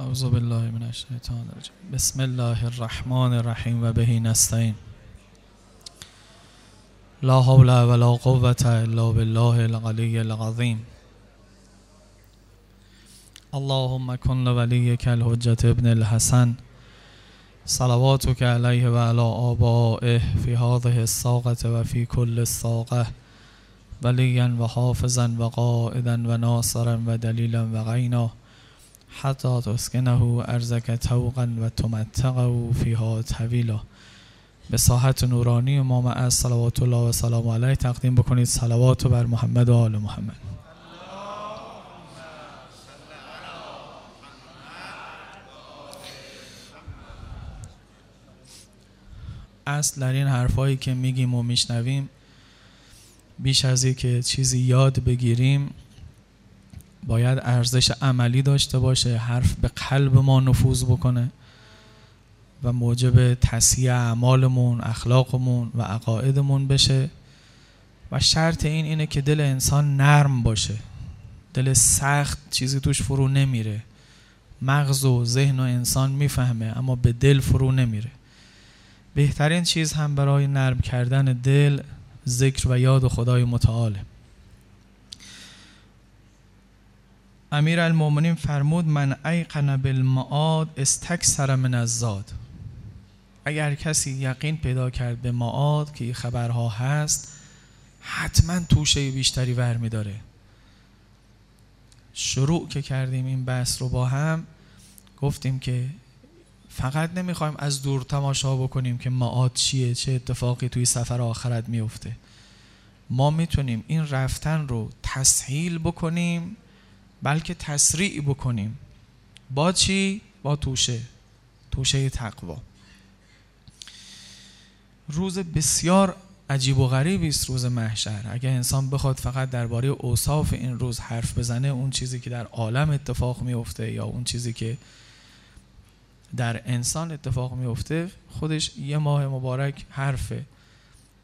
اعوذ بالله من الشیطان الرجیم بسم الله الرحمن الرحیم و بهی نستعین. لا حول ولا قوة الا بالله العلی العظیم. اللهم کن لولیک الحجة ابن الحسن. صلواتك علیه و علی آبائه فی هذه الساقة و فی کل الساقه ولیا و حافظا و قائدا و ناصرا و دلیلا و غینا. حتی تسکنه ارزک توقا و تمتقه فیها طویلا. به ساحت نورانی امام از صلوات الله و سلام علیه. تقدیم بکنید. صلوات بر محمد و آل محمد. اصل در این حرفایی که میگیم و میشنویم بیش از که چیزی یاد بگیریم باید ارزش عملی داشته باشه حرف به قلب ما نفوذ بکنه و موجب تصحیح اعمالمون اخلاقمون و عقایدمون بشه. و شرط این اینه که دل انسان نرم باشه. دل سخت چیزی توش فرو نمیره. مغز و ذهن و انسان می‌فهمه اما به دل فرو نمیره. بهترین چیز هم برای نرم کردن دل ذکر و یاد خدای متعاله. امیر المومنین فرمود من ایقن بالمعاد استکثر من الزاد. اگر کسی یقین پیدا کرد به معاد که این خبرها هست حتما توشه بیشتری ور داره شروع که کردیم این بحث رو با هم گفتیم که فقط نمی‌خوایم از دور تماشا بکنیم که معاد چیه چه اتفاقی توی سفر آخرت میفته ما می‌تونیم این رفتن رو تسهیل بکنیم بلکه تسریع بکنیم. با چی؟ با توشه. توشه تقوا. روز بسیار عجیب و غریبی است روز محشر. اگر انسان بخواد فقط درباره اوصاف این روز حرف بزنه اون چیزی که در عالم اتفاق میفته یا اون چیزی که در انسان اتفاق میفته خودش یه ماه مبارک حرفه.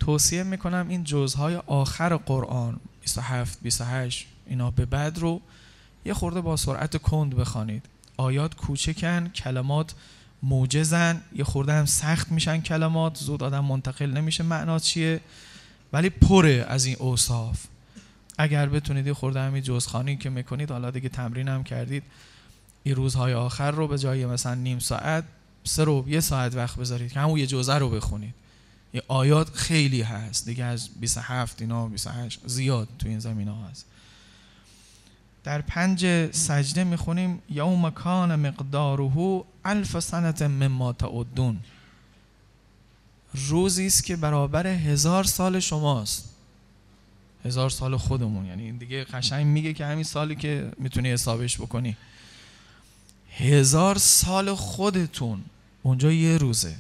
توصیه می‌کنم این جزهای آخر قرآن 27 28 اینا به بعد رو یه خورده با سرعت کند بخوانید. آیات کوچکن کلمات موجزن یه خورده هم سخت میشن کلمات زود آدم منتقل نمیشه معنا چیه؟ ولی پره از این اوصاف. اگر بتونید یه خورده همین جزخانی که می‌کنید حالا دیگه تمرین هم کردید. این روزهای آخر رو به جای مثلا نیم ساعت سه رو یه ساعت وقت بذارید که همون یه جزء رو بخونید. یه آیات خیلی هست. دیگه از 27 اینا 28 زیاد تو این زمین ها هست. در پنج سجده می‌خونیم یوم کان مقداره الف سنت مما تعدون. روزی است که برابر هزار سال شماست. هزار سال خودمون یعنی دیگه قشنگ میگه که همین سالی که می‌تونی حسابش بکنی. هزار سال خودتون اونجا یه روزه.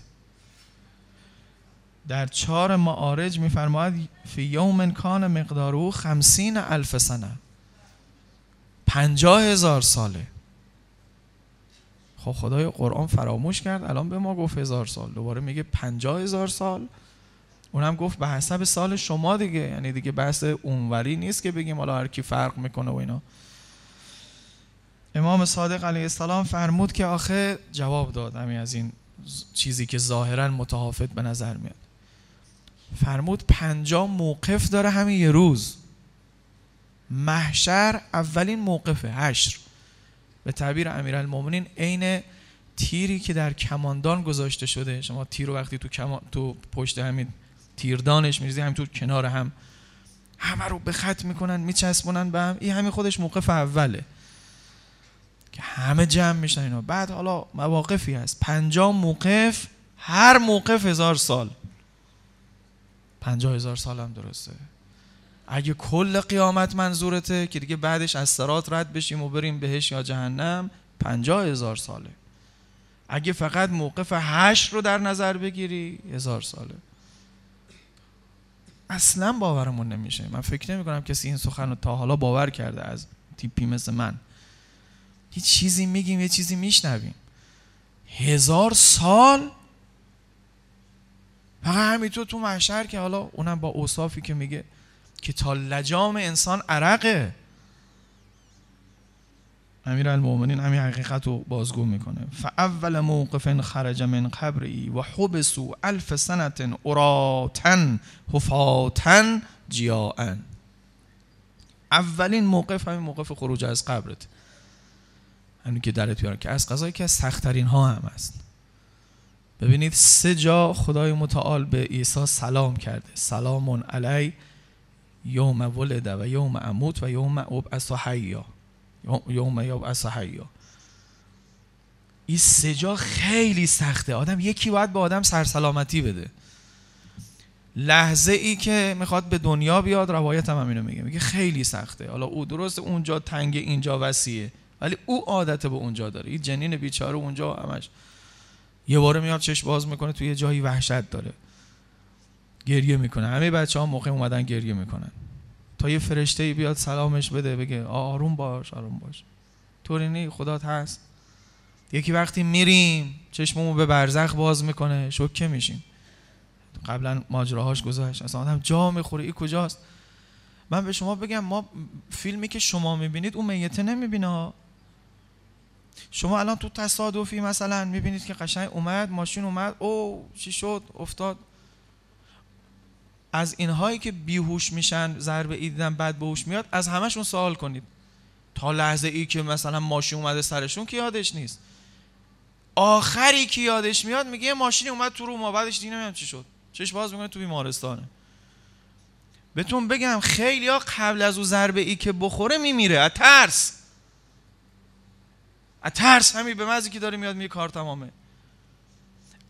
در چهار معارج میفرماید فی یوم کان مقداره خمسین الف سنه پنجاه هزار ساله. خب خدای قرآن فراموش کرد الان به ما گفت هزار سال. دوباره میگه پنجاه هزار سال. اونم گفت به حسب سال شما دیگه یعنی دیگه بحث اونوری نیست که بگیم حالا هر کی فرق می‌کنه و اینا. امام صادق علیه السلام فرمود که آخه جواب داد همین از این چیزی که ظاهرا متحافظ به نظر میاد. فرمود پنجاه موقف داره همین یه روز. محشر اولین موقف حشر. به تعبیر امیرالمومنین عین تیری که در کماندان گذاشته شده. شما تیر رو وقتی تو, کمان... تو پشت همین تیردانش میریزی همین تو کنار هم. همه رو به خط می‌کنن میچسبونن به هم. این همین خودش موقف اوله. که همه جمع میشن اینا. بعد حالا مواقفی هست. پنجاه موقف هر موقف هزار سال. پنجاه هزار سال هم درسته. اگه کل قیامت منظورته که دیگه بعدش از سرات رد بشیم و بریم بهش یا جهنم پنجاه هزار ساله. اگه فقط موقف هشت رو در نظر بگیری هزار ساله. اصلا باورمون نمیشه. من فکر نمی کنم کسی این سخن رو تا حالا باور کرده از تیپی مثل من. یه چیزی میگیم یه چیزی میشنویم. هزار سال؟ فقط همینطور تو محشر که حالا اونم با اوصافی که میگه که تا لجام انسان عرقه. امیر المؤمنین همین حقیقت رو بازگو می‌کنه. فاول موقف خرج من قبری و حبسو الف سنت اراتن حفاتن جیاعن اولین موقف همین موقف خروج از قبرت. همین که درت بیارن که از قضایی که از سختترین ها هم است ببینید سه جا خدای متعال به عیسی سلام کرده. سلام علی یوم ولد و یوم اموت و یوم ابعث حیا یوم ابعث حیا این سه جا خیلی سخته. آدم یکی باید به آدم سرسلامتی بده. لحظه ای که می‌خواد به دنیا بیاد روایت هم همینو میگه. میگه خیلی سخته. حالا او درست اونجا تنگ اینجا وسیعه. ولی او عادت به اونجا داره. این جنین بیچاره اونجا همش یه باره میاد چشم باز می‌کنه توی یه جایی وحشت داره. گریه می‌کنه. همه بچه ها موقع اومدن گریه می‌کنن. تا یه فرشته ای بیاد سلامش بده بگه آروم باش آروم باش. طوری نی خدات هست. یکی وقتی میریم چشممو به برزخ باز می‌کنه شوکه میشیم. قبلا ماجراهاش گذاشت اصلا آدم جا می‌خوره. این کجاست؟ من به شما بگم ما فیلمی که شما می‌بینید اون میته نمی‌بینه. شما الان تو تصادفی مثلا می‌بینید که قشنگ اومد ماشین اومد او چی شد؟ افتاد. از اینهایی که بیهوش میشن ضربه ای دیدن بعد بهوش میاد از همشون سوال کنید. تا لحظه ای که مثلا ماشین اومده سرشون که یادش نیست. آخری که یادش میاد میگه ماشینی اومد تو رو ما بعدش دیگه چی شد. چش باز می‌کنه تو بیمارستانه. بهتون بگم خیلی ها قبل از او ضربه ای که بخوره میمیره. از ترس. از ترس همین به مزی که داره میاد میگه کار تمامه.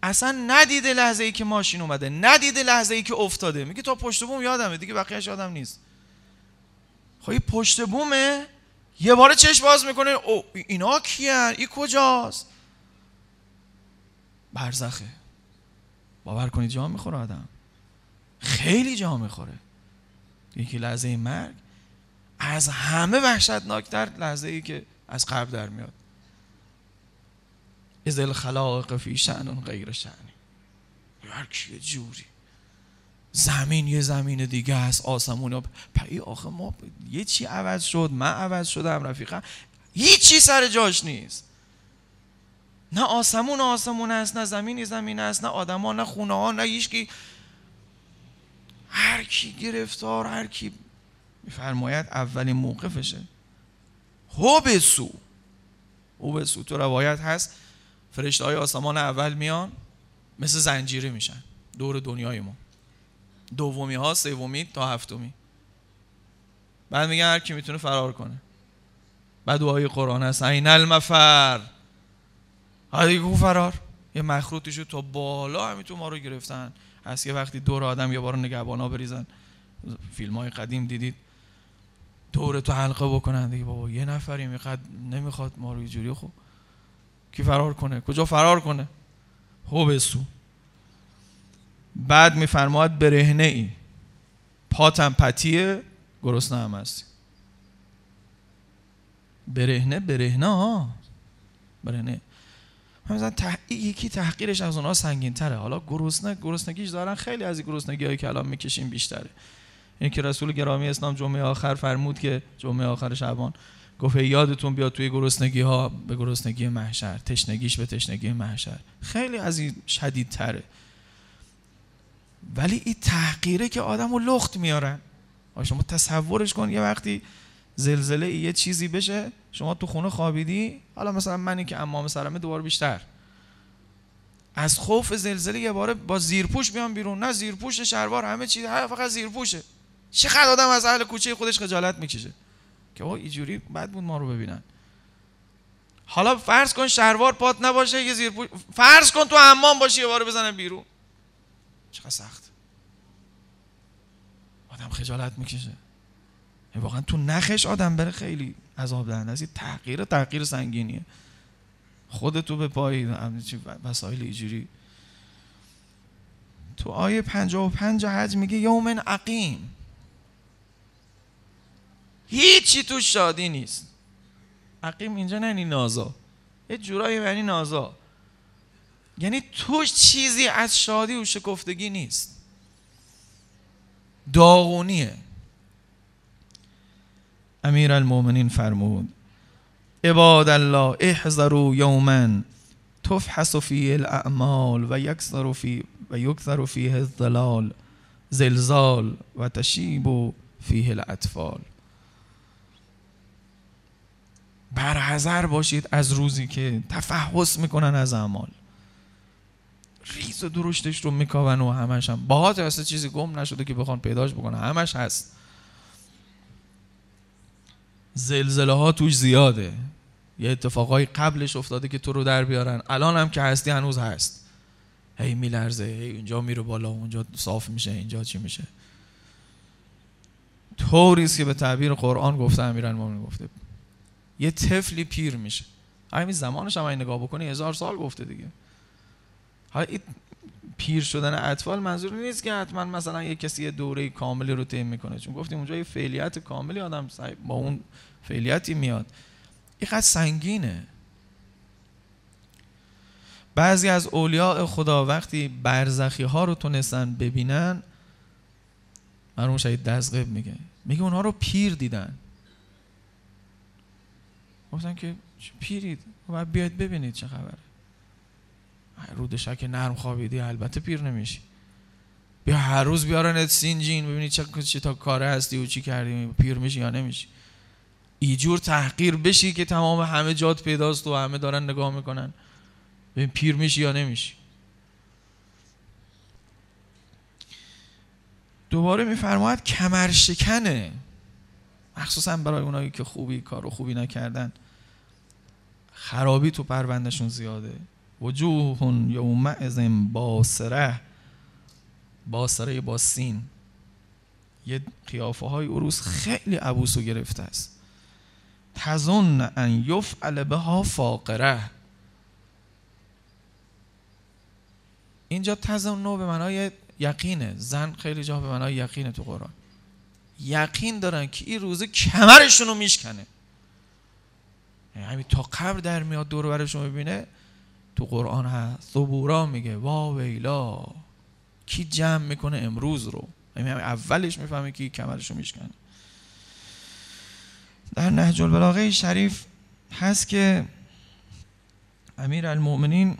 اصلا ندیده لحظه ای که ماشین اومده ندیده لحظه ای که افتاده. میگه تا پشت بوم یادمه دیگه بقیهش یادم نیست. خب پشت بومه یه بار چشم باز می‌کنه او اینا کیان؟ ای کجاست؟ برزخه. باور کنید جا می‌خوره آدم. خیلی جا می‌خوره. یکی لحظه مرگ از همه وحشتناکتر لحظه ای که از قبل در میاد. از الخلاق فی شأن غیر شأنی هر یه جوری. زمین یه زمین دیگه است آسمون پی آخه ما یه چی عوض شد من عوض شدم رفیقم. هیچی سر جاش نیست. نه آسمون آسمون است نه زمینی زمین است نه آدما نه خونه ها نه هیچکی هر کی گرفتار هر کی میفرماید اولین موقفشه. هو بسو هو بسو تو روایت هست فرشته های آسمان اول میان مثل زنجیره میشن. دور دنیای ما. دومی ها سومی تا هفتمی. بعد میگن هر کی می‌تونه فرار کنه. بعد دعای قرآن هست. این المفر. دیگه فرار. یه مخروطی شد تا بالا همینطور ما رو گرفتن. از یه وقتی دور آدم یه بار نگهبانا بریزن. فیلم های قدیم دیدید. دور تو حلقه بکنن. دیگه بابا یه نفری می‌خواد نمی‌خواد ما رو جوری. خوب کی فرار کنه؟ کجا فرار کنه؟ خوب سو. بعد میفرماد برهنه ای. پاتم پتیه گرسنه هم هستی. برهنه برهنه ها. برهنه. مثلا تح... یکی تحقیرش از اونها سنگین تره حالا گرسنه گرسنگیش دارن خیلی از این گرسنگی هایی که الان می‌کشیم بیشتره. این که رسول گرامی اسلام جمعه آخر فرمود که جمعه آخر شبان گفت یادتون بیاد توی گرسنگی ها به گرسنگی محشر تشنگیش به تشنگی محشر. خیلی از این شدید تره ولی این تحقیره که آدم رو لخت میارن. شما تصورش کن یه وقتی زلزله یه چیزی بشه شما تو خونه خوابیدی حالا مثلا منی که امام سرمه دوباره بیشتر. از خوف زلزله یه باره با زیرپوش بیام بیرون. نه زیرپوش شلوار همه چیز فقط زیرپوشه. چقدر آدم از اهل کوچه خودش خجالت می‌کشه. که او اینجوری بد بود ما رو ببینن. حالا فرض کن شهروار پات نباشه یه زیر فرض کن تو حمام باشی یه بار بزنه بیرون. چقدر سخت. آدم خجالت می‌کشه. واقعا تو نخش آدم بره خیلی عذاب دهنده است. تغییر تغییر سنگینیه. خودتو به پای وسایل اینجوری تو آیه 55 حج میگه یومن عقیم. هیچی تو شادی نیست. عقیم اینجا نه نازا. یه جورایی یعنی نازا. یعنی توش چیزی از شادی و شکفتگی نیست. داغونیه. امیر المومنین فرمود عباد الله احذروا یوما تفحص فیه الاعمال و یکثر فی و یکثر فیه الظلال زلزال و تشیب فیه الاطفال برحذر باشید از روزی که تفحص می‌کنن از اعمال. ریز و درشتش رو میکاون و همش هم. باهات اصلا چیزی گم نشده که بخوان پیداش بکنن. همش هست. زلزله ها توش زیاده. یه اتفاقای قبلش افتاده که تو رو در بیارن. الان هم که هستی هنوز هست. هی میلرزه. هی اینجا میره بالا. اونجا صاف میشه. اینجا چی میشه. طوریست که به تعبیر قرآن گفته امیرالمومنین گفته. یه طفلی پیر میشه. همین زمانش هم این نگاه بکنی هزار سال گفته دیگه. حالا پیر شدن اطفال منظور نیست که حتما مثلا یه کسی یه دوره کاملی رو طی می‌کنه. چون گفتیم اونجا یه فعلیت کاملی آدم با اون فعلیتی میاد. اینقدر سنگینه. بعضی از اولیاء خدا وقتی برزخی ها رو تونستن ببینن مرحوم شهید دزغب میگه. میگه اونها رو پیر دیدن. گفتن که پیرید؟ باید بیاید ببینید چه خبره. رود شک نرم خوابیدی البته پیر نمیشی. بیا هر روز بیارن سینجین ببینید چه چه تا کاره هستی و چی کردی پیر میشی یا نمیشی. ایجور تحقیر بشی که تمام همه جات پیداست و همه دارن نگاه می‌کنن. ببین پیر میشی یا نمیشی. دوباره میفرماید کمر شکنه مخصوصا برای اونایی که خوبی کار و خوبی نکردن. خرابی تو پروندهشون زیاده. وجوه یومئذ باسره باسره با سین. یه قیافه های روز خیلی عبوس و گرفته است. تظن ان یفعل بها فاقره. اینجا تظن به معنای یقینه. زن خیلی جا به معنای یقینه تو قرآن. یقین دارن که این روزه کمرشون رو میشکنه. همین تا قبر در میاد دور برشون ببینه تو قرآن هست. ثبورا میگه وا ویلا کی جمع می‌کنه امروز رو؟ یعنی اولش می‌فهمه که کمرشو میشکنه. در نهج البلاغه شریف هست که امیر المؤمنین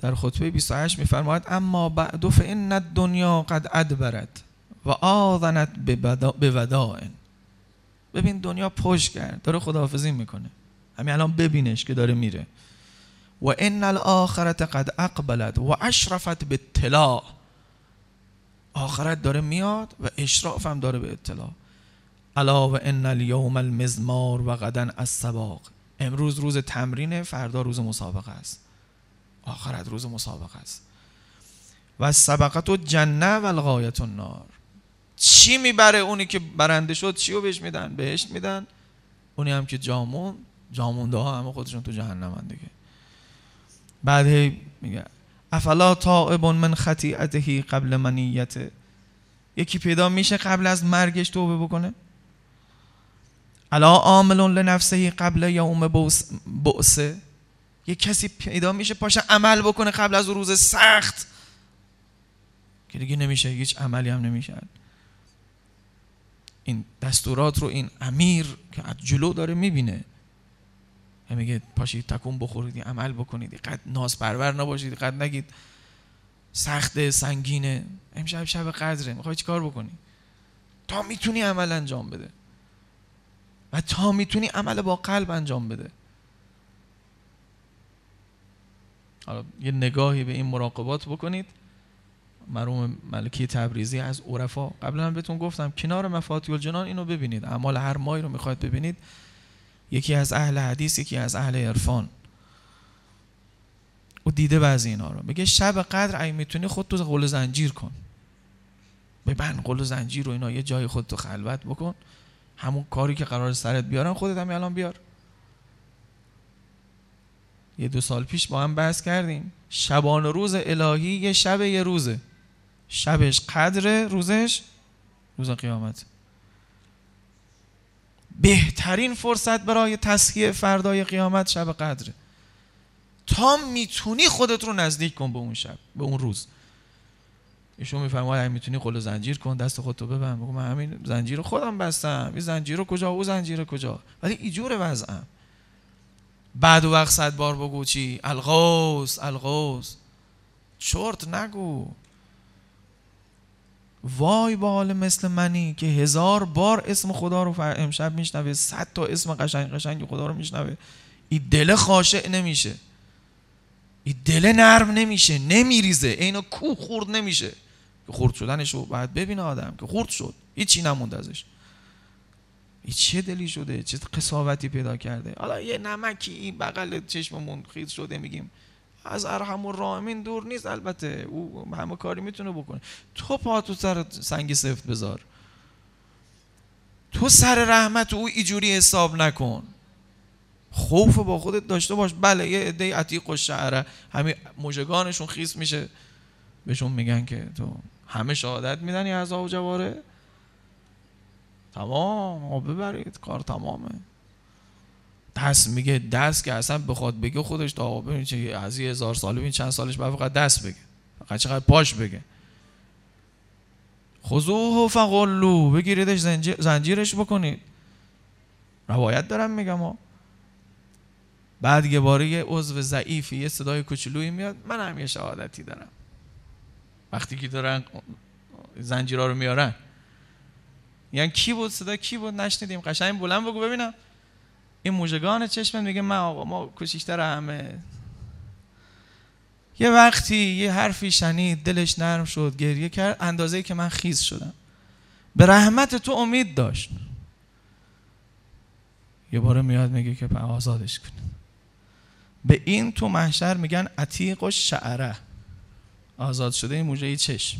در خطبه 28 میفرماید اما بعد فان الدنیا قد ادبرت و آذنت به ودائن ببین دنیا پشت کرد داره خداحافظی می‌کنه. همین الان ببینش که داره میره. و ان الاخرت قد اقبلت و اشرفت به اطلاع آخرت داره میاد و اشراف هم داره به اطلاع. الا و ان الیوم المزمار و غدا السباق. امروز روز تمرینه فردا روز مسابقه است. آخرت روز مسابقه است. و سبقت و جنه و الغایت النار. چی می‌بره اونی که برنده شد؟ چی رو بهش میدن؟ بهشت میدن. اونی هم که جامون جامونده ها همه خودشون تو جهنم دیگه. بعد هی میگه افلا تائب من خطیعته قبل منیته. یکی پیدا میشه قبل از مرگش توبه بکنه. الا عامل لنفسه قبل یوم بؤسه. یه کسی پیدا میشه پاشه عمل بکنه قبل از روز سخت. که دیگه نمیشه هیچ عملی هم نمیشه. این دستورات رو این امیر که از جلو داره می‌بینه. میگه پاشید تکون بخورید عمل بکنید قد ناز پرور نباشید قد نگید. سخت سنگینه. امشب شب قدره می‌خوای کار بکنی؟ تا می‌تونی عمل انجام بده. و تا می‌تونی عمل با قلب انجام بده. حالا یه نگاهی به این مراقبات بکنید. مرحوم ملکی تبریزی از عرفا. قبلا بهتون گفتم کنار مفاتیح الجنان اینو ببینید. اعمال هر ماهی رو می‌خواید ببینید. یکی از اهل حدیث یکی از اهل عرفان. او دیده بعضی اینا رو. میگه شب قدر اگه می‌تونی خود تو قول زنجیر کن. ببند قول زنجیر رو اینا یه جای خود تو خلوت بکن. همون کاری که قرار سرت بیارن خودت هم الان بیار. یه دو سال پیش با هم بحث کردیم. شبان روز الهی یه شب یه روزه. شبش قدر روزش روز قیامت. بهترین فرصت برای تسکیه فردای قیامت شب قدره. تا می‌تونی خودت رو نزدیک کن به اون شب به اون روز. ایشون میفرماید اگه می‌تونی قل زنجیر کن دست خودتو ببند. بگو من همین زنجیر خودم بستم. این زنجیر رو کجا؟ او زنجیر کجا؟ ولی ایجور وضعم. بعد وقت صد بار بگو چی؟ الغوس الغوس چرت نگو. وای با حال مثل منی که هزار بار اسم خدا رو امشب میشنوه صد تا اسم قشنگ قشنگ خدا رو میشنوه. این دل خاشع نمیشه. این دل نرم نمیشه نمیریزه. اینو کو خورد نمیشه. که خورد شدنش رو باید ببینه آدم که خورد شد. هیچی نموند ازش. این چه دلی شده چه قصاوتی پیدا کرده. حالا یه نمکی این بغل چشممون خیز شده میگیم از ارحم و رامین دور نیست. البته او همه کاری می‌تونه بکنه. تو پا تو سر سنگ سفت بذار. تو سر رحمت او ایجوری حساب نکن. خوف با خودت داشته باش. بله یه عده عتیق و شعره. همین مژگانشون خیس میشه. بهشون میگن که تو همه شهادت میدن از و جواره تمام. ببرید. کار تمامه. دست میگه دست که اصلا بخواد بگه خودش تا ببین چه از هزار ساله ببین چند سالش بعد فقط دست بگه. فقط چقدر پاش بگه. خضوه فقلو بگیریدش زنجیرش بکنید. روایت دارم میگم ها. بعد یه باره یه عضو ضعیفی یه صدای کوچولویی میاد. من هم یه شهادتی دارم. وقتی که دارن زنجیرا رو میارن. یعنی کی بود؟ صدا کی بود؟ نشنیدیم. قشنگ بلند بگو ببینم. این موجگان چشم میگه من آقا ما کوچیکتر همه. یه وقتی یه حرفی شنید دلش نرم شد گریه کرد اندازه که من خیز شدم. به رحمت تو امید داشت. یه باره میاد میگه که آزادش کن. به این تو محشر میگن عتیق و شعره. آزاد شده این موجه چشم.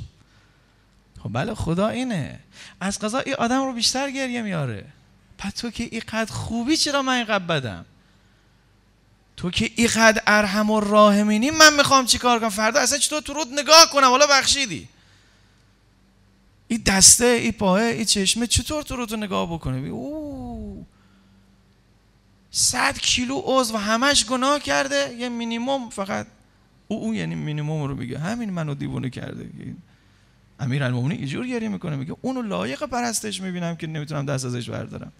خب بله خدا اینه. از قضا این آدم رو بیشتر گریه میاره. پس تو که اینقدر خوبی چرا من اینقدر بدم؟ تو که اینقدر ارحم و راهمینی من می‌خوام چی کار کنم؟ فردا اصلا چطور تو رود نگاه کنم؟ حالا بخشیدی. این دسته این پاه این چشمه چطور تو رو تو نگاه بکنه؟ او صد کیلو عضو همش گناه کرده. یه مینیموم فقط او او یعنی مینیموم رو میگه. همین منو دیوونه کرده. امیر المومنی اینجور گریه می‌کنه میگه اونو لایق پرستش می‌بینم که نمی‌تونم دست ازش بردارم.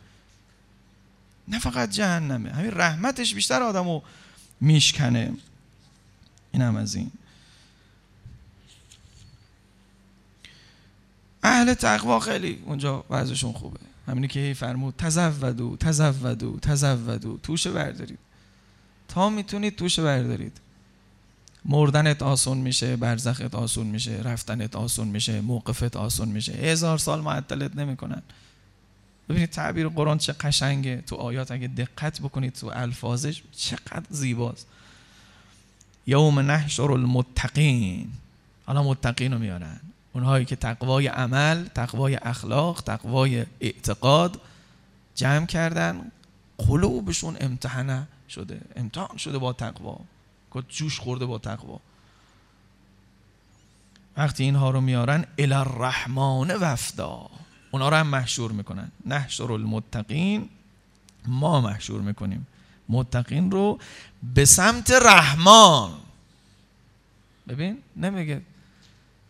نه فقط جهنمه همین رحمتش بیشتر آدمو میشکنه. این هم از این. اهل تقوا خیلی اونجا وضعشون خوبه. همینی که فرمود تزودو تزودو تزودو توشه بردارید. تا می‌تونید توشه بردارید. مردنت آسون میشه برزخت آسون میشه رفتنت آسون میشه موقفت آسون میشه. هزار سال معطلت نمی‌کنن. ببینید تعبیر قرآن چه قشنگه. تو آیات اگه دقت بکنید تو الفاظش چقدر زیباست. یوم نحشر المتقین. حالا متقین رو میارن. اونهایی که تقوای عمل تقوای اخلاق تقوای اعتقاد جمع کردن قلوبشون امتحانه شده. امتحان شده با تقوا. جوش خورده با تقوا. وقتی اینها رو میارن الرحمن وفدا. اونا رو هم محشور می‌کنن. نحشر المتقین ما محشور می‌کنیم. متقین رو به سمت رحمان. ببین نمیگه.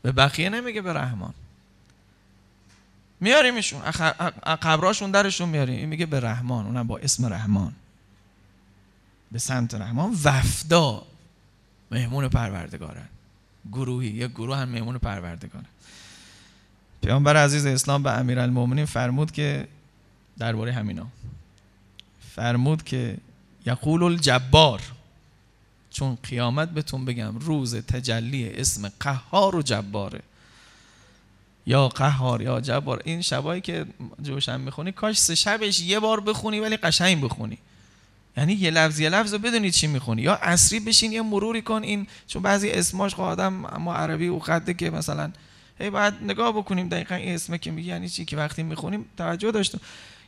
به بقیه نمیگه به رحمان. میاریمشون قبراشون درشون میاریم. این میگه به رحمان. اونم با اسم رحمان. به سمت رحمان. وفدا. مهمون پروردگارن. گروهی یک گروه هم مهمون پروردگارن. پیامبر عزیز اسلام به امیرالمومنین فرمود که درباره همینا. فرمود که یقول الجبار چون قیامت بهتون بگم روز تجلی اسم قهار و جباره. یا قهار یا جبار. این شبایی که جوشن می‌خونی کاش سه شبش یه بار بخونی ولی قشنگ بخونی. یعنی یه لفظ یه لفظ بدونی چی می‌خونی. یا اصری بشین یه مروری کن این چون بعضی اسماش خب آدم اما عربی او قده که مثلا هی باید نگاه بکنیم دقیقا این اسم که میگه یعنی چی که وقتی می‌خونیم توجه داشتم.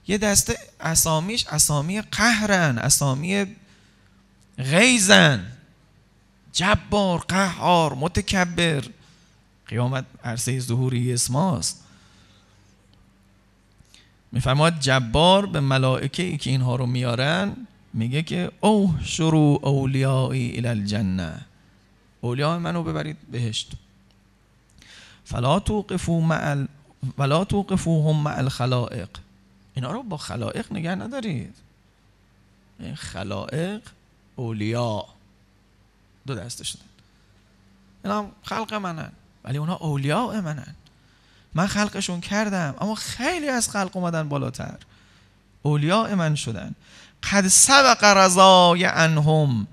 یه دسته اسامیش اسامی قهرن اسامی غیزن. جبار قهار متکبر. قیامت عرصه ظهوری اسماست. میفرماد جبار به ملائکه ای که اینها رو میارن میگه که او شروع اولیایی الى الجنه اولیاء منو ببرید بهشت. فلا توقفو مع ولا توقفوهم مع الخلائق. اینا رو با خلائق نگه ندارید. این خلائق اولیاء. دو دسته شدن اینا خلق منن ولی اونا اولیاء منن. من خلقشون کردم اما خیلی از خلق اومدن بالاتر. اولیاء من شدن. قد سبق رضای عنهم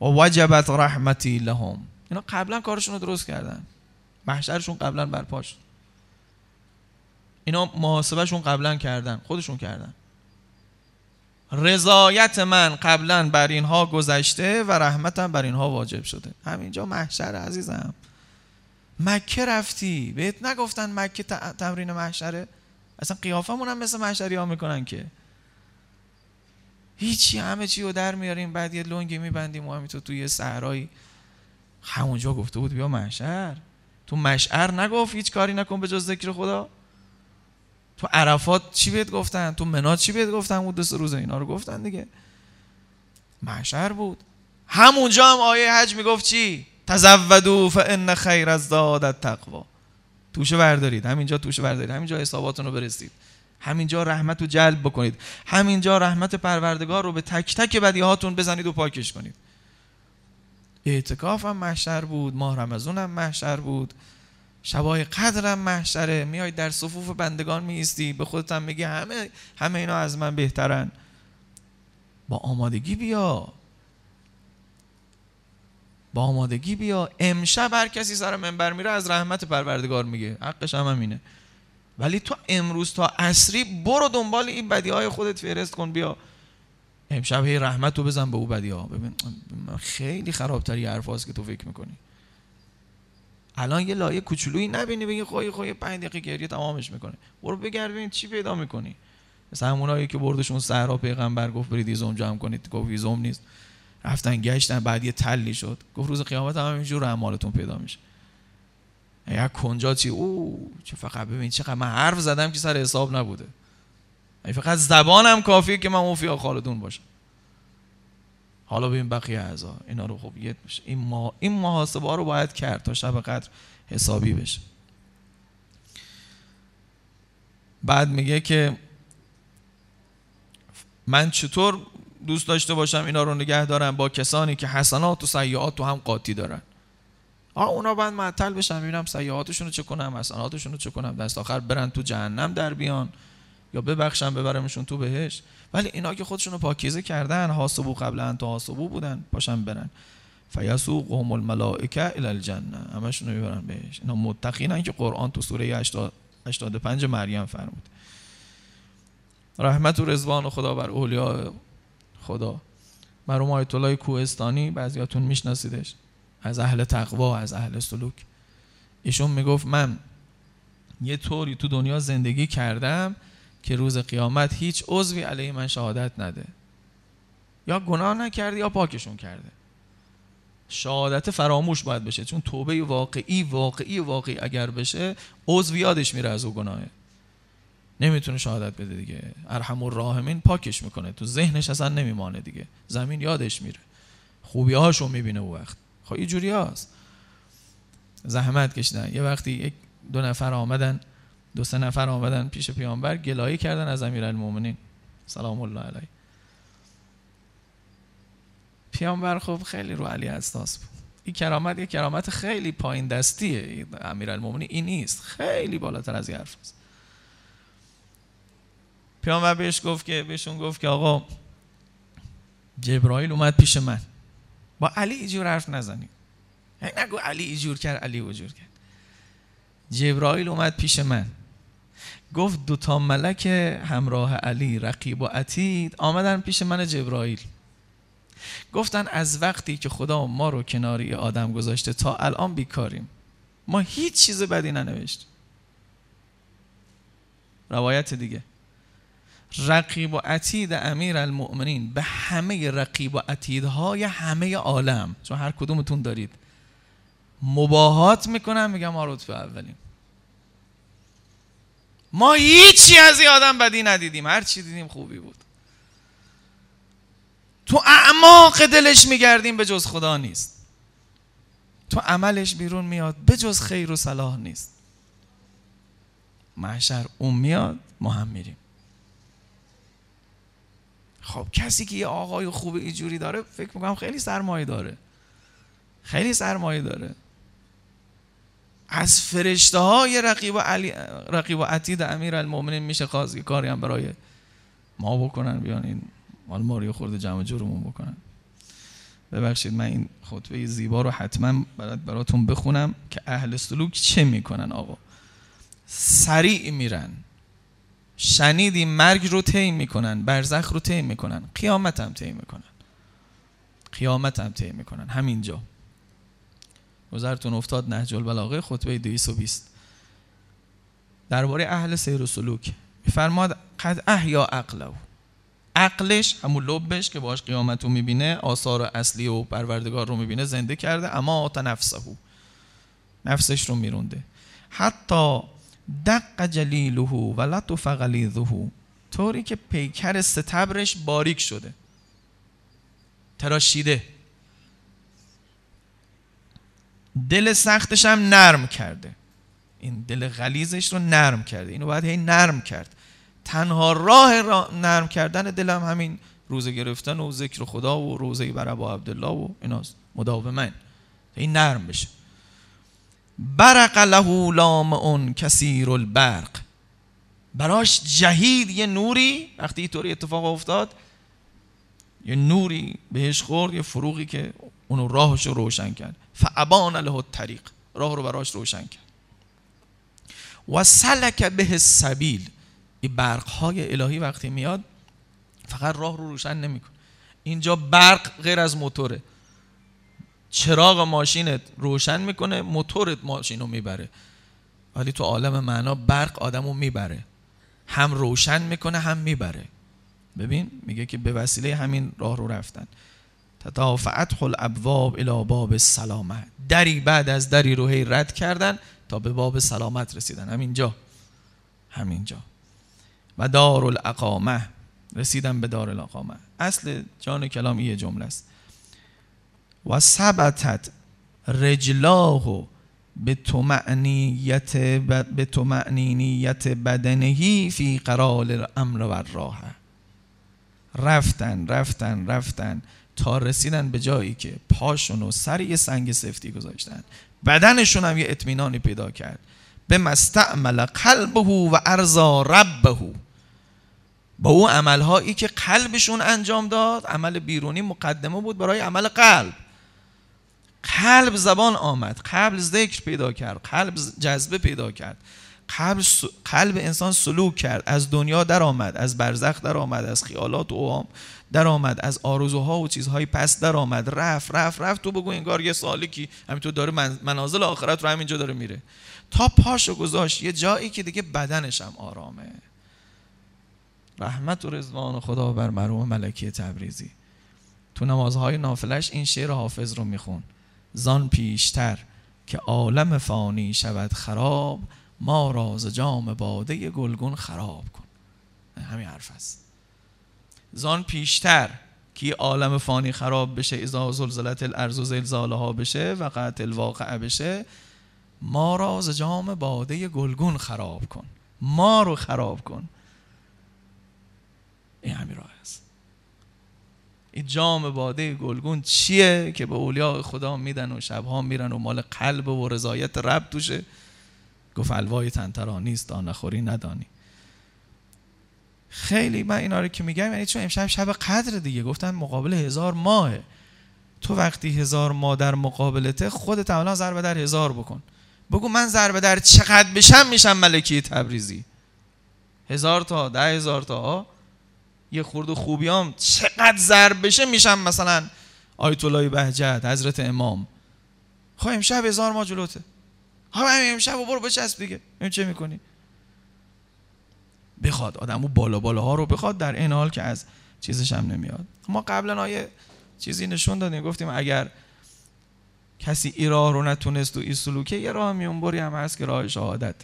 و وجبت رحمتی لهم. اینا قبلا کارشون رو درست کردن. محشرشون قبلا برپا شد. اینا محاسبهشون قبلا کردن خودشون کردن. رضایت من قبلا بر اینها گذشته و رحمتم بر اینها واجب شده. همینجا محشر عزیزم. مکه رفتی؟ بهت نگفتن مکه تمرین محشره؟ اصلا قیافمون هم مثل محشری ها می‌کنن که. هیچی همه چی رو در میاریم بعد یه لنگی میبندیم و همینطور توی یه صحرایی. همونجا گفته بود بیا محشر. تو مشعر نگفت هیچ کاری نکن به جز ذکر خدا. تو عرفات چی بهت گفتن؟ تو منات چی بهت گفتن؟ بود دست روز اینا رو گفتن دیگه. محشر بود. همونجا هم آیه حج می‌گفت چی؟ تزودو فان خیر از داد تقوا توشه بردارید. همینجا توشه بردارید. همینجا حساباتون رو برسید. همینجا رحمت رو جلب بکنید. همینجا رحمت پروردگار رو به تک تک بدیهاتون بزنید و پاکش کنید. اعتکاف هم محشر بود ماه رمزون هم محشر بود شبای قدر هم محشره. میای در صفوف بندگان میستی به خودت هم میگی همه همه اینا از من بهترن. با آمادگی بیا. با آمادگی بیا. امشب هر کسی سر منبر میره از رحمت پروردگار میگه. حقش هم همینه. ولی تو امروز تا عصری برو دنبال این بدی های خودت فهرست کن بیا. امشب هی رحمت رو بزن به او بدی ها ببین خیلی خرابتری حرف که تو فکر می‌کنی. الان یه لایه کوچولویی نبینی بگی خوی خوی 5 دقیقه گریه تمامش می‌کنه برو بگرد ببین چی پیدا می‌کنی. مثلا همونایی که بردشون صحرا پیغمبر گفت برید ایزوم جمع کنید. گفت ایزوم نیست. رفتن گشتن بعد یه تلی شد. گفت روز قیامت هم اینجور اعمالتون پیدا میشه. یا کنجا چی او چه فقط ببین چقدر من حرف زدم که سر حساب نبوده. فقط زبانم کافیه که من موفیا خالدون باشم. حالا ببین بقیه اعضا اینا رو خب یه این ما این محاسبه ها رو باید کرد تا شب قدر حسابی بشه. بعد میگه که من چطور دوست داشته باشم اینا رو نگه دارم با کسانی که حسنات و سیعات تو هم قاطی دارن. آه اونا باید معطل بشن ببینم سیعاتشون رو چه کنم حسناتشون رو چه کنم. دست آخر برن تو جهنم در بیان. یا ببخشن ببرمشون تو بهش ولی اینا که خودشون رو پاکیزه کردن حاسبو قبل ان حاسبو بودن پاشن برن. فیسوقهم الملائکه الی الجنه. همشون رو می‌برن بهش اینا متقینن که قرآن تو سوره 85 مریم فرمود رحمت و رضوان خدا بر اولیاء خدا. مرحوم آیت الله کوهستانی بعضیاتون میشناسیدش. از اهل تقوا از اهل سلوک. ایشون می‌گفت من یه طوری تو دنیا زندگی کردم که روز قیامت هیچ عضوی علیه من شهادت نده. یا گناه نکرده یا پاکشون کرده. شهادت فراموش باید بشه چون توبه واقعی واقعی واقعی اگر بشه عضو یادش میره از او گناهه. نمی‌تونه شهادت بده دیگه. ارحم الراحمین پاکش می‌کنه تو ذهنش اصلا نمیمانه دیگه. زمین یادش میره. خوبی هاشو می‌بینه او وقت. خب اینجوری هست زحمت کشیدن. یه وقتی یک دو نفر آمدن دو سه نفر آمدن پیش پیامبر گلایه کردن از امیرالمومنین. سلام الله علیه. پیامبر خب خیلی رو علی اساس بود. این کرامت یه کرامت خیلی پایین دستیه. امیرالمومنین این نیست. خیلی بالاتر از این حرف پیامبر بهش گفت که بهشون گفت که آقا جبرائیل اومد پیش من. با علی ایجور حرف نزنید نگو علی ایجور کرد علی وجور کرد. جبرائیل اومد پیش من. گفت دو تا ملک همراه علی رقیب و عتید آمدن پیش من جبرائیل. گفتن از وقتی که خدا ما رو کناری آدم گذاشته تا الان بیکاریم. ما هیچ چیز بدی ننوشت روایت دیگه. رقیب و عتید امیر المؤمنین به همه رقیب و عتیدهای همه عالم چون هر کدومتون دارید. مباهات می‌کنم میگم ما رتبه اولیم. ما هیچی از این آدم بدی ندیدیم هر چی دیدیم خوبی بود. تو اعماق دلش میگردیم به جز خدا نیست. تو عملش بیرون میاد به جز خیر و صلاح نیست. محشر اون میاد ما هم میریم. خب کسی که یه آقای خوب اینجوری داره فکر می‌کنم خیلی سرمایه داره. خیلی سرمایه داره. از فرشته های رقیب و, علی رقیب عتید امیر المومنین میشه خواست کاری هم برای ما بکنن بیان این مال ماریو خورده جمع جورمون بکنن. ببخشید من این خطبه زیبا رو حتما براتون بخونم که اهل سلوک چه می‌کنن آقا؟ سریع میرن. شنیدی مرگ رو طی می‌کنن برزخ رو طی می‌کنن. قیامت هم طی می‌کنن. قیامت هم طی می‌کنن. همینجا. گذرتون افتاد نهج البلاغه خطبه 220 درباره اهل سیر و سلوک. میفرماد قد احیا عقله عقلش همون لبش که باش قیامت رو می‌بینه آثار اصلی و پروردگار رو می‌بینه زنده کرده. اما آتا نفسه نفسش رو میرونده. حتی دق جلیله و لطف غلیظه طوری که پیکر ستبرش باریک شده. تراشیده. دل سختش هم نرم کرده. این دل غلیزش رو نرم کرده. اینو باید هی نرم کرد. تنها راه را نرم کردن دلم همین روزه گرفتن و ذکر خدا و روزه بر ابا عبدالله و ایناست. مداومن. این نرم بشه. برق له لام اون کثیر البرق. براش جهید یه نوری وقتی اینطوری اتفاق افتاد یه نوری بهش خورد یه فروغی که اونو راهش رو روشن کرد. فعبان له الطریق. راه رو براش روشن کرد. و سلک به السبیل. این برق های الهی وقتی میاد فقط راه رو روشن نمی‌کنه. اینجا برق غیر از موتوره. چراغ ماشینت روشن می‌کنه موتورت ماشین رو می‌بره. ولی تو عالم معنا برق آدم رو می‌بره. هم روشن می‌کنه هم می‌بره. ببین میگه که به وسیله همین راه رو رفتن. تتافعت الابواب الى باب السلامه. دری بعد از دری رو هی رد کردن تا به باب سلامت رسیدن. همینجا. همینجا. و دار الاقامه رسیدن به دار الاقامه اصل جان کلام یه جمله است. و ثبتت رجلاه به تمعنیت به تمعنینیت بدنهی فی قرار الامر و راه رفتن رفتن رفتن تا رسیدن به جایی که پاشون و سر یه سنگ سفتی گذاشتن. بدنشون هم یه اطمینانی پیدا کرد. به مستعمل قلبه و ارزا ربه. با او عملهایی که قلبشون انجام داد عمل بیرونی مقدمه بود برای عمل قلب. قلب زبان آمد. قلب ذکر پیدا کرد. قلب جذبه پیدا کرد. قلب, قلب انسان سلوک کرد. از دنیا در آمد. از برزخ در آمد. از خیالات و اوهام در آمد. از آرزوها و چیزهای پس در آمد. رفت رفت رفت. تو بگو انگار یه سالکی. همینطور داره منازل آخرت رو همینجا داره میره. تا پاشو گذاشت. یه جایی که دیگه بدنش هم آرامه. رحمت و رضوان خدا بر مرحوم ملکی تبریزی. تو نمازهای نافلش این شعر حافظ رو میخون. زان پیشتر که عالم فانی شود خراب ما راز جام باده گلگون خراب کن. همین حرف است. زان پیشتر که عالم فانی خراب بشه ازا زلزلت الارض و زلزاله بشه و قطع الواقع بشه ما راز جام باده گلگون خراب کن. ما رو خراب کن. این همین راه است. این جام باده گلگون چیه که به اولیاء خدا میدن و شبها میرن و مال قلب و رضایت رب توشه؟ گفت الوای تنترا نیست نخوری ندانی. خیلی من اینا رو که میگم یعنی چون امشب شب قدر دیگه گفتن مقابل هزار ماهه. تو وقتی هزار ماه در مقابلته خودت اولا ضربه در هزار بکن. بگو من ضربه در چقدر بشم میشم ملکی تبریزی. هزار تا ده هزار تا یه خورده خوبیام چقدر ضرب بشه میشم مثلا آیت الله بهجت حضرت امام. خب امشب هزار ما جلوته. خب امشب برو بچسب دیگه. این چه می‌کنی؟ بخواد. آدم و بالا بالا ها رو بخواد در این حال که از چیزش هم نمیاد. ما قبلا آیه چیزی نشون دادیم. گفتیم اگر کسی ای راه رو نتونست و این سلوکه یه راه میونبری هم هست که راه شهادت.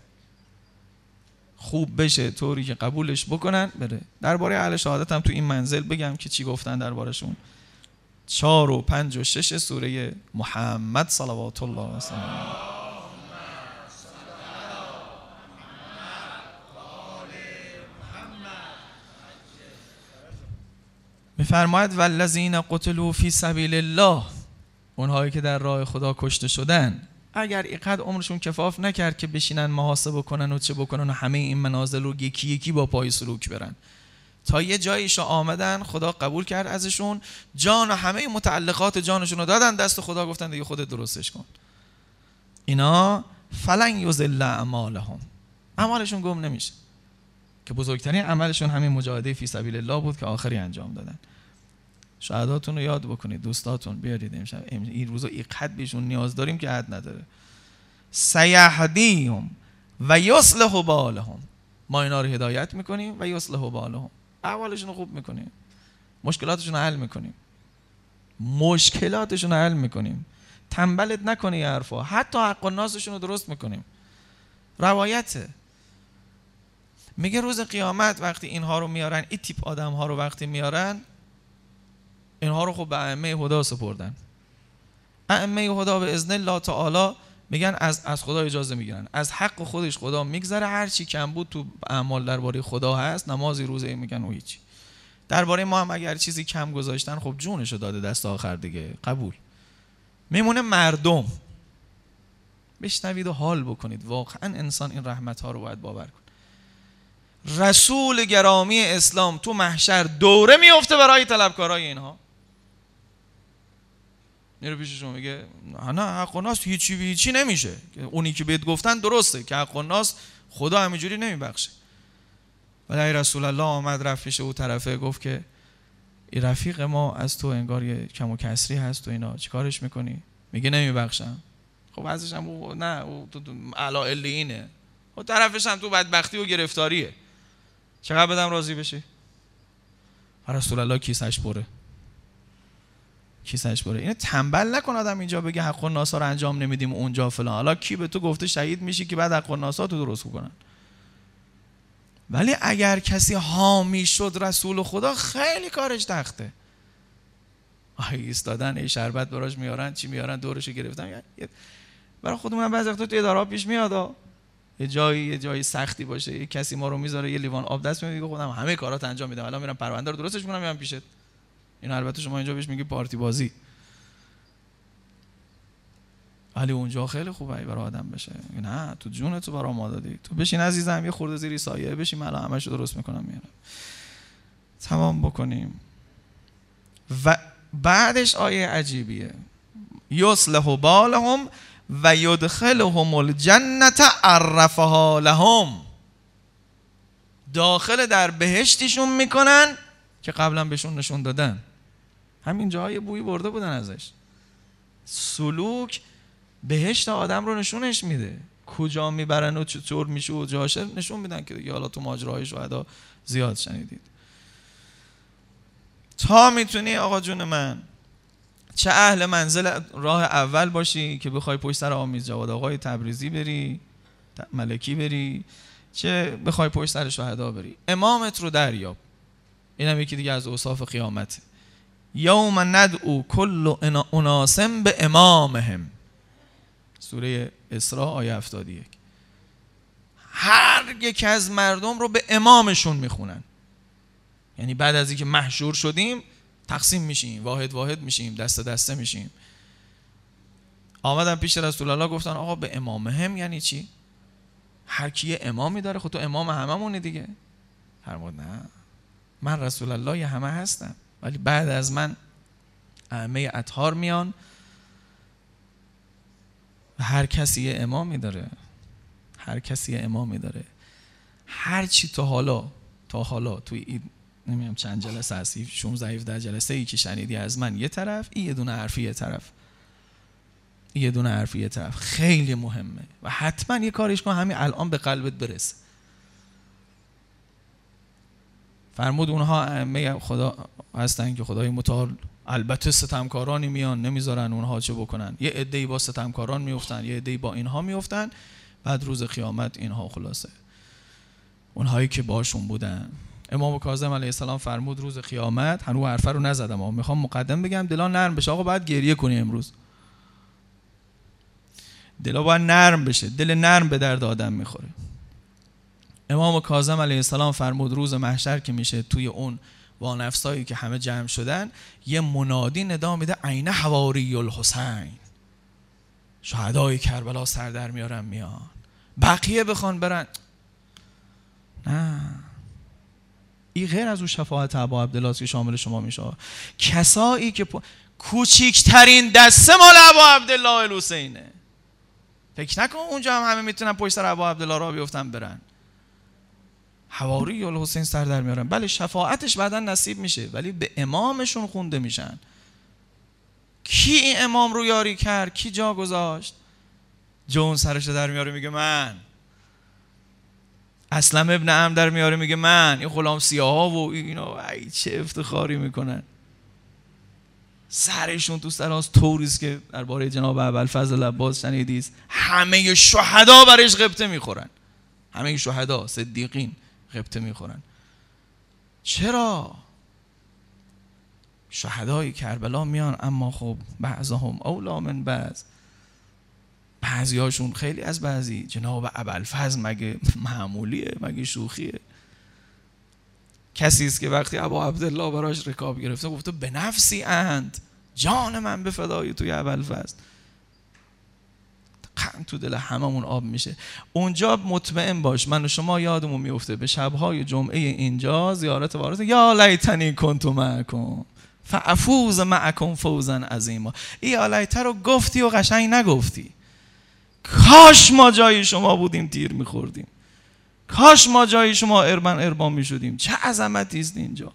خوب بشه طوری که قبولش بکنن بره درباره اهل شهادت هم تو این منزل بگم که چی گفتن دربارشون چار و پنج و شش سوره محمد صلوات الله و سلام. میفرماید والذین قتلوا فی سبیل الله. اونهایی که در راه خدا کشته شدن. اگر اینقدر عمرشون کفاف نکرد که بشینن محاسبه کنن و چه بکنن و همه این منازل رو یکی یکی با پای سلوک برن. تا یه جاییش آمدن خدا قبول کرد ازشون. جان و همه متعلقات جانشون رو دادن دست خدا گفتن دیگه خودت درستش کن. اینا فلن یزل اعمالهم. اعمالشون گم نمیشه. که بزرگترین عملشون همین مجاهده فی سبیل الله بود که آخری انجام دادن. شهداتون رو یاد بکنید دوستاتون بیارید امشب. این روزا اینقدر بهشون نیاز داریم که حد نداره. سیهدیهم و یصلح بالهم. ما اینا رو هدایت می‌کنیم و یصلح بالهم. احوالشون رو خوب می‌کنیم. مشکلاتشون رو حل می‌کنیم. مشکلاتشون رو حل می‌کنیم. تنبلت نکنه یه حرفا. حتی حق و نازشون رو درست می‌کنیم. روایته میگه روز قیامت وقتی اینها رو میارن این تیپ آدم ها رو وقتی میارن اینها رو خب به ائمه هدا سپردن. ائمه هدا به اذن الله تعالی میگن از از خدا اجازه می‌گیرن. از حق خودش خدا میگذره. هر چی کم بود تو اعمال درباره خدا هست نمازی روزه میگن و هیچی. درباره ما هم اگر چیزی کم گذاشتن خب جونشو داده دست آخر دیگه. قبول. میمونه مردم. بشنوید و حال بکنید. واقعا انسان این رحمت ها رو باید باور کن رسول گرامی اسلام تو محشر دوره میفته برای طلبکارای اینها. میره پیش شما میگه نه حق و ناس هیچی هیچی نمیشه. اونی که بهت گفتن درسته که حق و ناس خدا همینجوری نمیبخشه. ولی رسول الله آمد رفت پیش او طرفه گفت که این رفیق ما از تو انگار یه کم و کسری هست و اینا چیکارش می‌کنی؟ میگه نمیبخشم. خب ازش هم او نه او تو علا اینه. خب طرفش هم تو بدبختی و گرفتاریه. چقدر بدم راضی بشی؟ رسول الله کیسش بره. کیسش بره. اینو تنبل نکن آدم اینجا بگه حق و ناسا رو انجام نمیدیم اونجا فلان. حالا کی به تو گفته شهید میشی که بعد حق و ناسا تو درست کنن ولی اگر کسی حامی شد رسول خدا خیلی کارش تخته. آهی ایستادن ای شربت براش میارن چی میارن دورش گرفتن. برای خودمون بعضی وقتا تو اداره پیش میاد یه جایی یه جایی سختی باشه یه کسی ما رو می‌ذاره یه لیوان آب دست میده خودم همه کارات انجام میدم. الان میرم پرونده رو درستش می‌کنم میام پیشت. این البته شما اینجا بهش میگی پارتی بازی. ولی اونجا خیلی خوبه برای آدم بشه. نه تو جون تو برای ما دادی. تو بشین عزیزم یه خورده زیری سایه بشین من همش درست می‌کنم میارم تمام بکنیم. و بعدش آیه عجیبیه. یصلح بالهم و یدخلهم الجنت عرفها لهم داخل در بهشتشون می‌کنن که قبلا بهشون نشون دادن. همین جاهای بوی برده بودن ازش. سلوک بهشت آدم رو نشونش میده. کجا می‌برن و چطور میشه و جاشه نشون میدن که حالا تو ماجراهای شهدا زیاد شنیدید. تا می‌تونی آقا جون من چه اهل منزل راه اول باشی که بخوای پشت سر آمیز جواد آقای تبریزی بری ملکی بری چه بخوای پشت سر شهدا بری. امامت رو دریاب. اینم یکی دیگه از اوصاف قیامت یوم ندعو کل اناسم به امامهم. سوره اسراء آیه 71 هر یک از مردم رو به امامشون می‌خونن. یعنی بعد از اینکه محشور شدیم تقسیم میشیم واحد واحد میشیم دست دسته میشیم. آمدن پیش رسول الله گفتن آقا به امامهم یعنی چی؟ هر کی امامی داره خود خب تو امام هممونی دیگه. فرمود نه. من رسول الله همه هستم. ولی بعد از من ائمه اطهار میان و هر کسی یه امامی داره. هر کسی یه امامی داره. هر چی تا حالا تا حالا توی این نمی‌دونم چند جلسه شوم ضعیف در جلسه ای که شنیدی از من یه طرف این یه دونه حرفی یه طرف. یه دونه حرفی یه طرف. خیلی مهمه. و حتما یه کارش کن همین الان به قلبت برسه. فرمود اونها ائمه خدا هستن که خدای متعال البته ستمکارانی میان نمی‌ذارن اونها چه بکنن. یه عده‌ای با ستمکاران میفتن یه عده‌ای با اینها میفتن بعد روز قیامت اینها خلاصه. اونهایی که باشون بودن. امام کاظم علیه السلام فرمود روز قیامت هنوز حرفه رو نزدم اما می‌خوام مقدم بگم دلا نرم بشه. آقا باید گریه کنی امروز. دلا باید نرم بشه. دل نرم به درد آدم می‌خوره. امام کاظم علیه السلام فرمود روز محشر که میشه توی اون با نفسایی که همه جمع شدن یه منادی ندا میده عین حواری الحسین شهدای کربلا سر در میارن میان. بقیه بخوان برن. نه. این غیر از اون شفاعت ابا عبدالله که شامل شما میشه. کسایی که کوچیکترین دسته مال ابا عبدالله الحسینه. فکر نکن اونجا هم همه می‌تونن پشت سر ابا عبدالله را بیفتن برن. حواری الحسین سر در میارن. بله شفاعتش بعدا نصیب میشه ولی به امامشون خونده میشن. کی این امام رو یاری کرد؟ کی جا گذاشت؟ جون سرش در میاره میگه من. اسلم ابن ام در میاره میگه من. این غلام سیاه و اینا ای چه افتخاری می‌کنن. سرشون تو سراز طوریست که درباره جناب اول فضل عباس شنیدید همه شهدا برش غبطه می‌خورن. همه شهدا صدیقین. غبطه می‌خورن. چرا؟ شهدای کربلا میان اما خب بعضهم اولا من بعض. بعضی هاشون خیلی از بعضی. جناب ابوالفضل مگه معمولیه؟ مگه شوخیه؟ کسی است که وقتی ابا عبدالله براش رکاب گرفته گفته به نفسی اند جان من به فدای توی ابوالفضل. قند تو دل هممون آب میشه. اونجا مطمئن باش من و شما یادمون میفته به شبهای جمعه اینجا زیارت وارث. یا لیتنی کنتو معکم. فعفوز معکم فوزا عظیما. ای آلیته رو گفتی و قشنگ نگفتی. کاش ما جای شما بودیم تیر میخوردیم. کاش ما جای شما اربن اربان می‌شدیم. چه عظمتی است اینجا.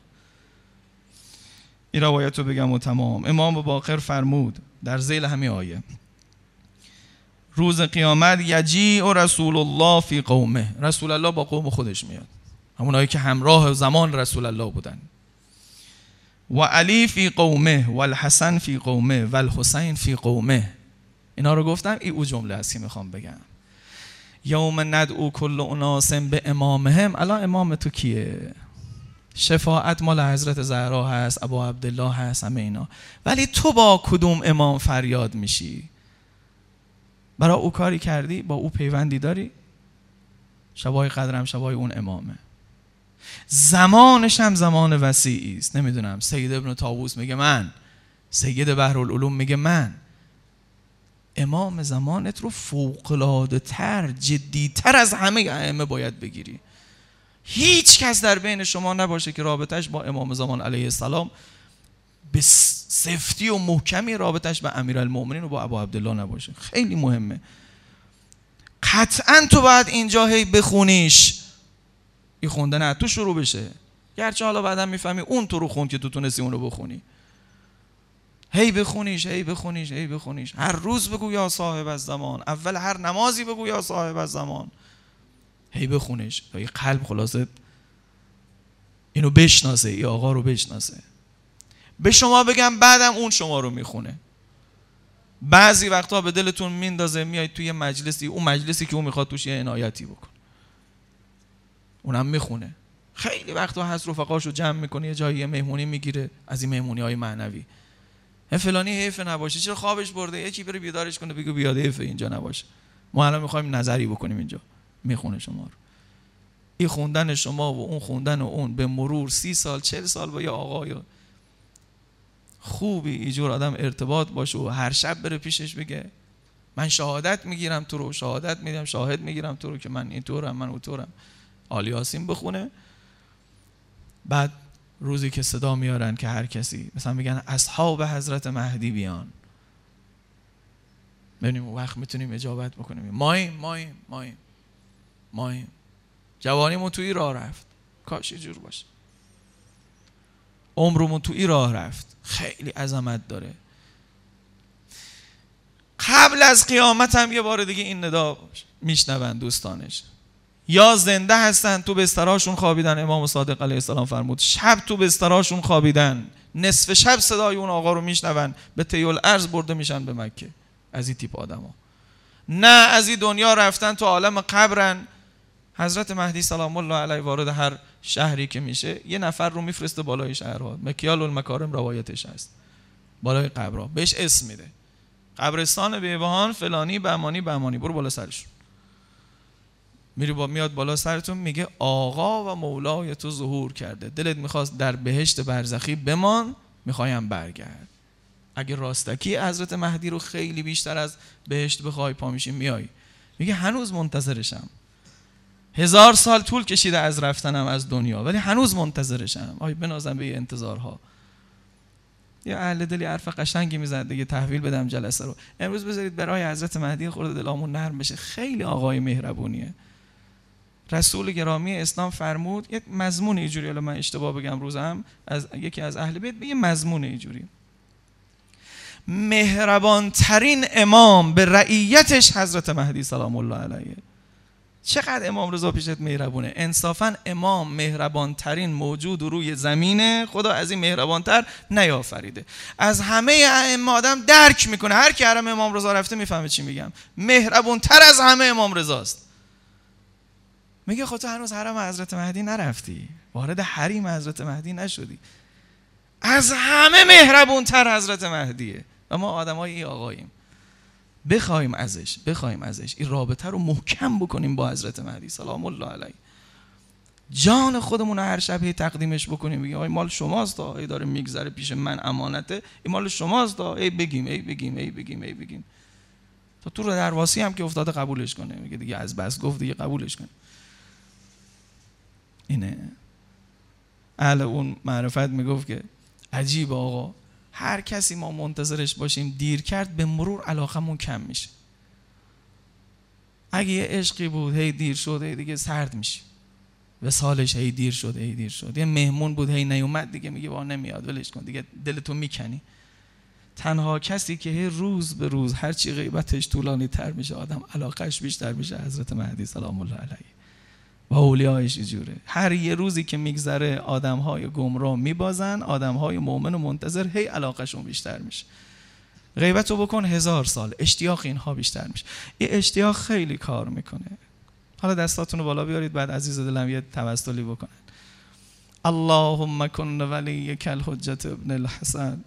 این روایت رو بگم و تمام. امام باقر فرمود در زیل همین آیه. روز قیامت یجی و رسول الله فی قومه. رسول الله با قوم خودش میاد. همونایی که همراه زمان رسول الله بودن. و علی فی قومه و الحسن فی قومه و الحسین فی قومه. اینا رو گفتم این او جمله است که می‌خوام بگم. یوم ندعو کل اناسم به امامهم الان امام تو کیه؟ شفاعت مال حضرت زهرا هست ابا عبدالله هست همه اینا. ولی تو با کدوم امام فریاد میشی؟ برای او کاری کردی؟ با او پیوندی داری؟ شبای قدرم شبای اون امامه. زمانش هم زمان وسیعی است. نمی‌دونم. سید ابن تاووس میگه من. سید بحرالعلوم میگه من. امام زمانت رو فوقلاده تر جدی تر از همه ائمه باید بگیری. هیچ کس در بین شما نباشه که رابطش با امام زمان علیه السلام به سفتی و محکمی رابطش با امیرالمومنین و با ابو عبدالله نباشه. خیلی مهمه. قطعا تو باید اینجا هی بخونیش. این خوندن تو شروع بشه. گرچه حالا بعدا می‌فهمی اون تو رو خوند که تو تونستی اون رو بخونی. هی بخونیش هی بخونیش هی بخونیش. هر روز بگو یا صاحب از زمان. اول هر نمازی بگو یا صاحب از زمان. هی بخونیش. تا قلب خلاصه اینو بشناسه ای آقا رو بشناسه. به شما بگم بعدم اون شما رو می‌خونه. بعضی وقتا به دلتون میندازه میای توی مجلسی اون مجلسی که اون می‌خواد توش یه عنایتی بکن. اونم می‌خونه. خیلی وقتا هست رفقاشو جمع می‌کنه یه جایی مهمونی می‌گیره از این مهمونی های معنوی فلانی حیف نباشه چرا خوابش برده؟ یکی بره بیدارش کنه بگو بیاد حیف اینجا نباشه. ما الان می‌خوایم نظری بکنیم اینجا. می‌خونه شما رو. این خوندن شما و اون خوندن و اون به مرور سی سال چل سال با یه آقای خوبی ایجور آدم ارتباط باشه و هر شب بره پیشش بگه من شهادت می‌گیرم تو رو شهادت میدم شاهد می‌گیرم تو رو که من اینطورم من اونطورم. آلیاسین بخونه. بعد روزی که صدا میارن که هر کسی مثلا میگن اصحاب حضرت مهدی بیان. ببینیم وقت می‌تونیم اجابت بکنیم. مایم مایم مایم مایم جوانیمون توی راه رفت. کاش جور باشه. عمرمون توی راه رفت. خیلی عظمت داره. قبل از قیامت هم یه بار دیگه این ندا میشنون دوستانش. یا زنده هستن تو بستراشون خوابیدن. امام صادق علیه السلام فرمود شب تو بستراشون خوابیدن. نصف شب صدای اون آقا رو میشنون به تیول ارز برده میشن به مکه. از این تیپ آدما نه از این دنیا رفتن تو عالم قبرن. حضرت مهدی سلام الله علیه وارد هر شهری که میشه یه نفر رو میفرسته بالای شهرها مکیال المکارم روایتش هست. بالای قبرها. بهش اسم میده. قبرستان بیبهان فلانی بهمانی بهمانی. برو بالا سرشون میری با میاد بالا سرتون میگه آقا و مولای تو ظهور کرده. دلت می‌خواست در بهشت برزخی بمان می‌خوایم برگرد. اگه راستکی حضرت مهدی رو خیلی بیشتر از بهشت بخوای پا میشی میای. میگه هنوز منتظرشم. هزار سال طول کشیده از رفتنم از دنیا ولی هنوز منتظرشم. آی بنازم به انتظارها. یه اهل دلی حرف قشنگی می‌زد دیگه تحویل بدم جلسه رو. امروز بذارید برای حضرت مهدی خورده دلامون نرم بشه. خیلی آقای مهربونیه. رسول گرامی اسلام فرمود یک مضمون اینجوری حالا من اشتباه بگم روزم از یکی از اهل بیت یه مضمون اینجوری. مهربان ترین امام به رعیتش حضرت مهدی سلام الله علیه. چقدر امام رضا پیشت مهربونه. انصافا امام مهربان ترین موجود روی زمینه. خدا از این مهربان تر نیافریده. از همه ائمه آدم درک می‌کنه. هر کی حرم امام رضا رفته می‌فهمه چی میگم. مهربان تر از همه امام رضاست. میگه خود تو هنوز حرم حضرت مهدی نرفتی. وارد حریم حضرت مهدی نشدی. از همه مهربون تر حضرت مهدیه. و ما آدمای ای آقاییم. بخوایم ازش بخوایم ازش. این رابطه رو محکم بکنیم با حضرت مهدی. سلام الله علیه. جان خودمون هر شب تقدیمش بکنیم. بگیم آی مال شماست ای داره میگذره پیش من امانته. این مال شماست ای بگیم ای بگیم ای بگیم ای بگیم. تا تو رو درواسی هم که افتاده قبولش کنه. میگه دیگه از بس گفت دیگه قبولش کنه. اینه. اهل اون معرفت می‌گفت که عجیب آقا. هر کسی ما منتظرش باشیم دیر کرد به مرور علاقمون کم میشه. اگه یه عشقی بود هی دیر شد هی دیگه سرد میشه. و سالش هی دیر شد هی دیر شد. یه مهمون بود هی نیومد دیگه میگه با نمیاد ولش کن دیگه دلتو می‌کنی. تنها کسی که هی روز به روز هر چی غیبتش طولانی تر میشه آدم علاقش بیشتر میشه حضرت مهدی سلام الله علیه. و اولیایش اینجوره. هر یه روزی که میگذره آدم های گمراه میبازن آدم های مؤمن و منتظر هی علاقشون بیشتر میشه. غیبت رو بکن هزار سال اشتیاق اینها بیشتر میشه. این اشتیاق خیلی کار می‌کنه. حالا دستاتون رو بالا بیارید بعد عزیز دلم یه توسلی بکنن. اللهم کن ولی کل حجت ابن الحسن.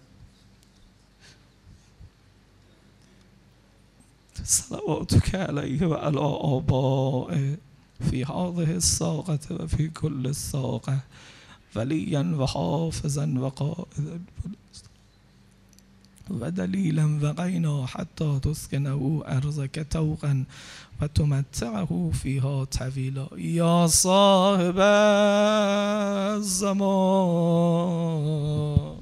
صلواتك علیه و علی آبائه. في هذه الساقة وفي كل الساقة وليا وحافظا وقائدا. ودليلا وغينا حتى تسكنه أرضك توقا وتمتعه فيها طويلا. يا صاحب الزمان.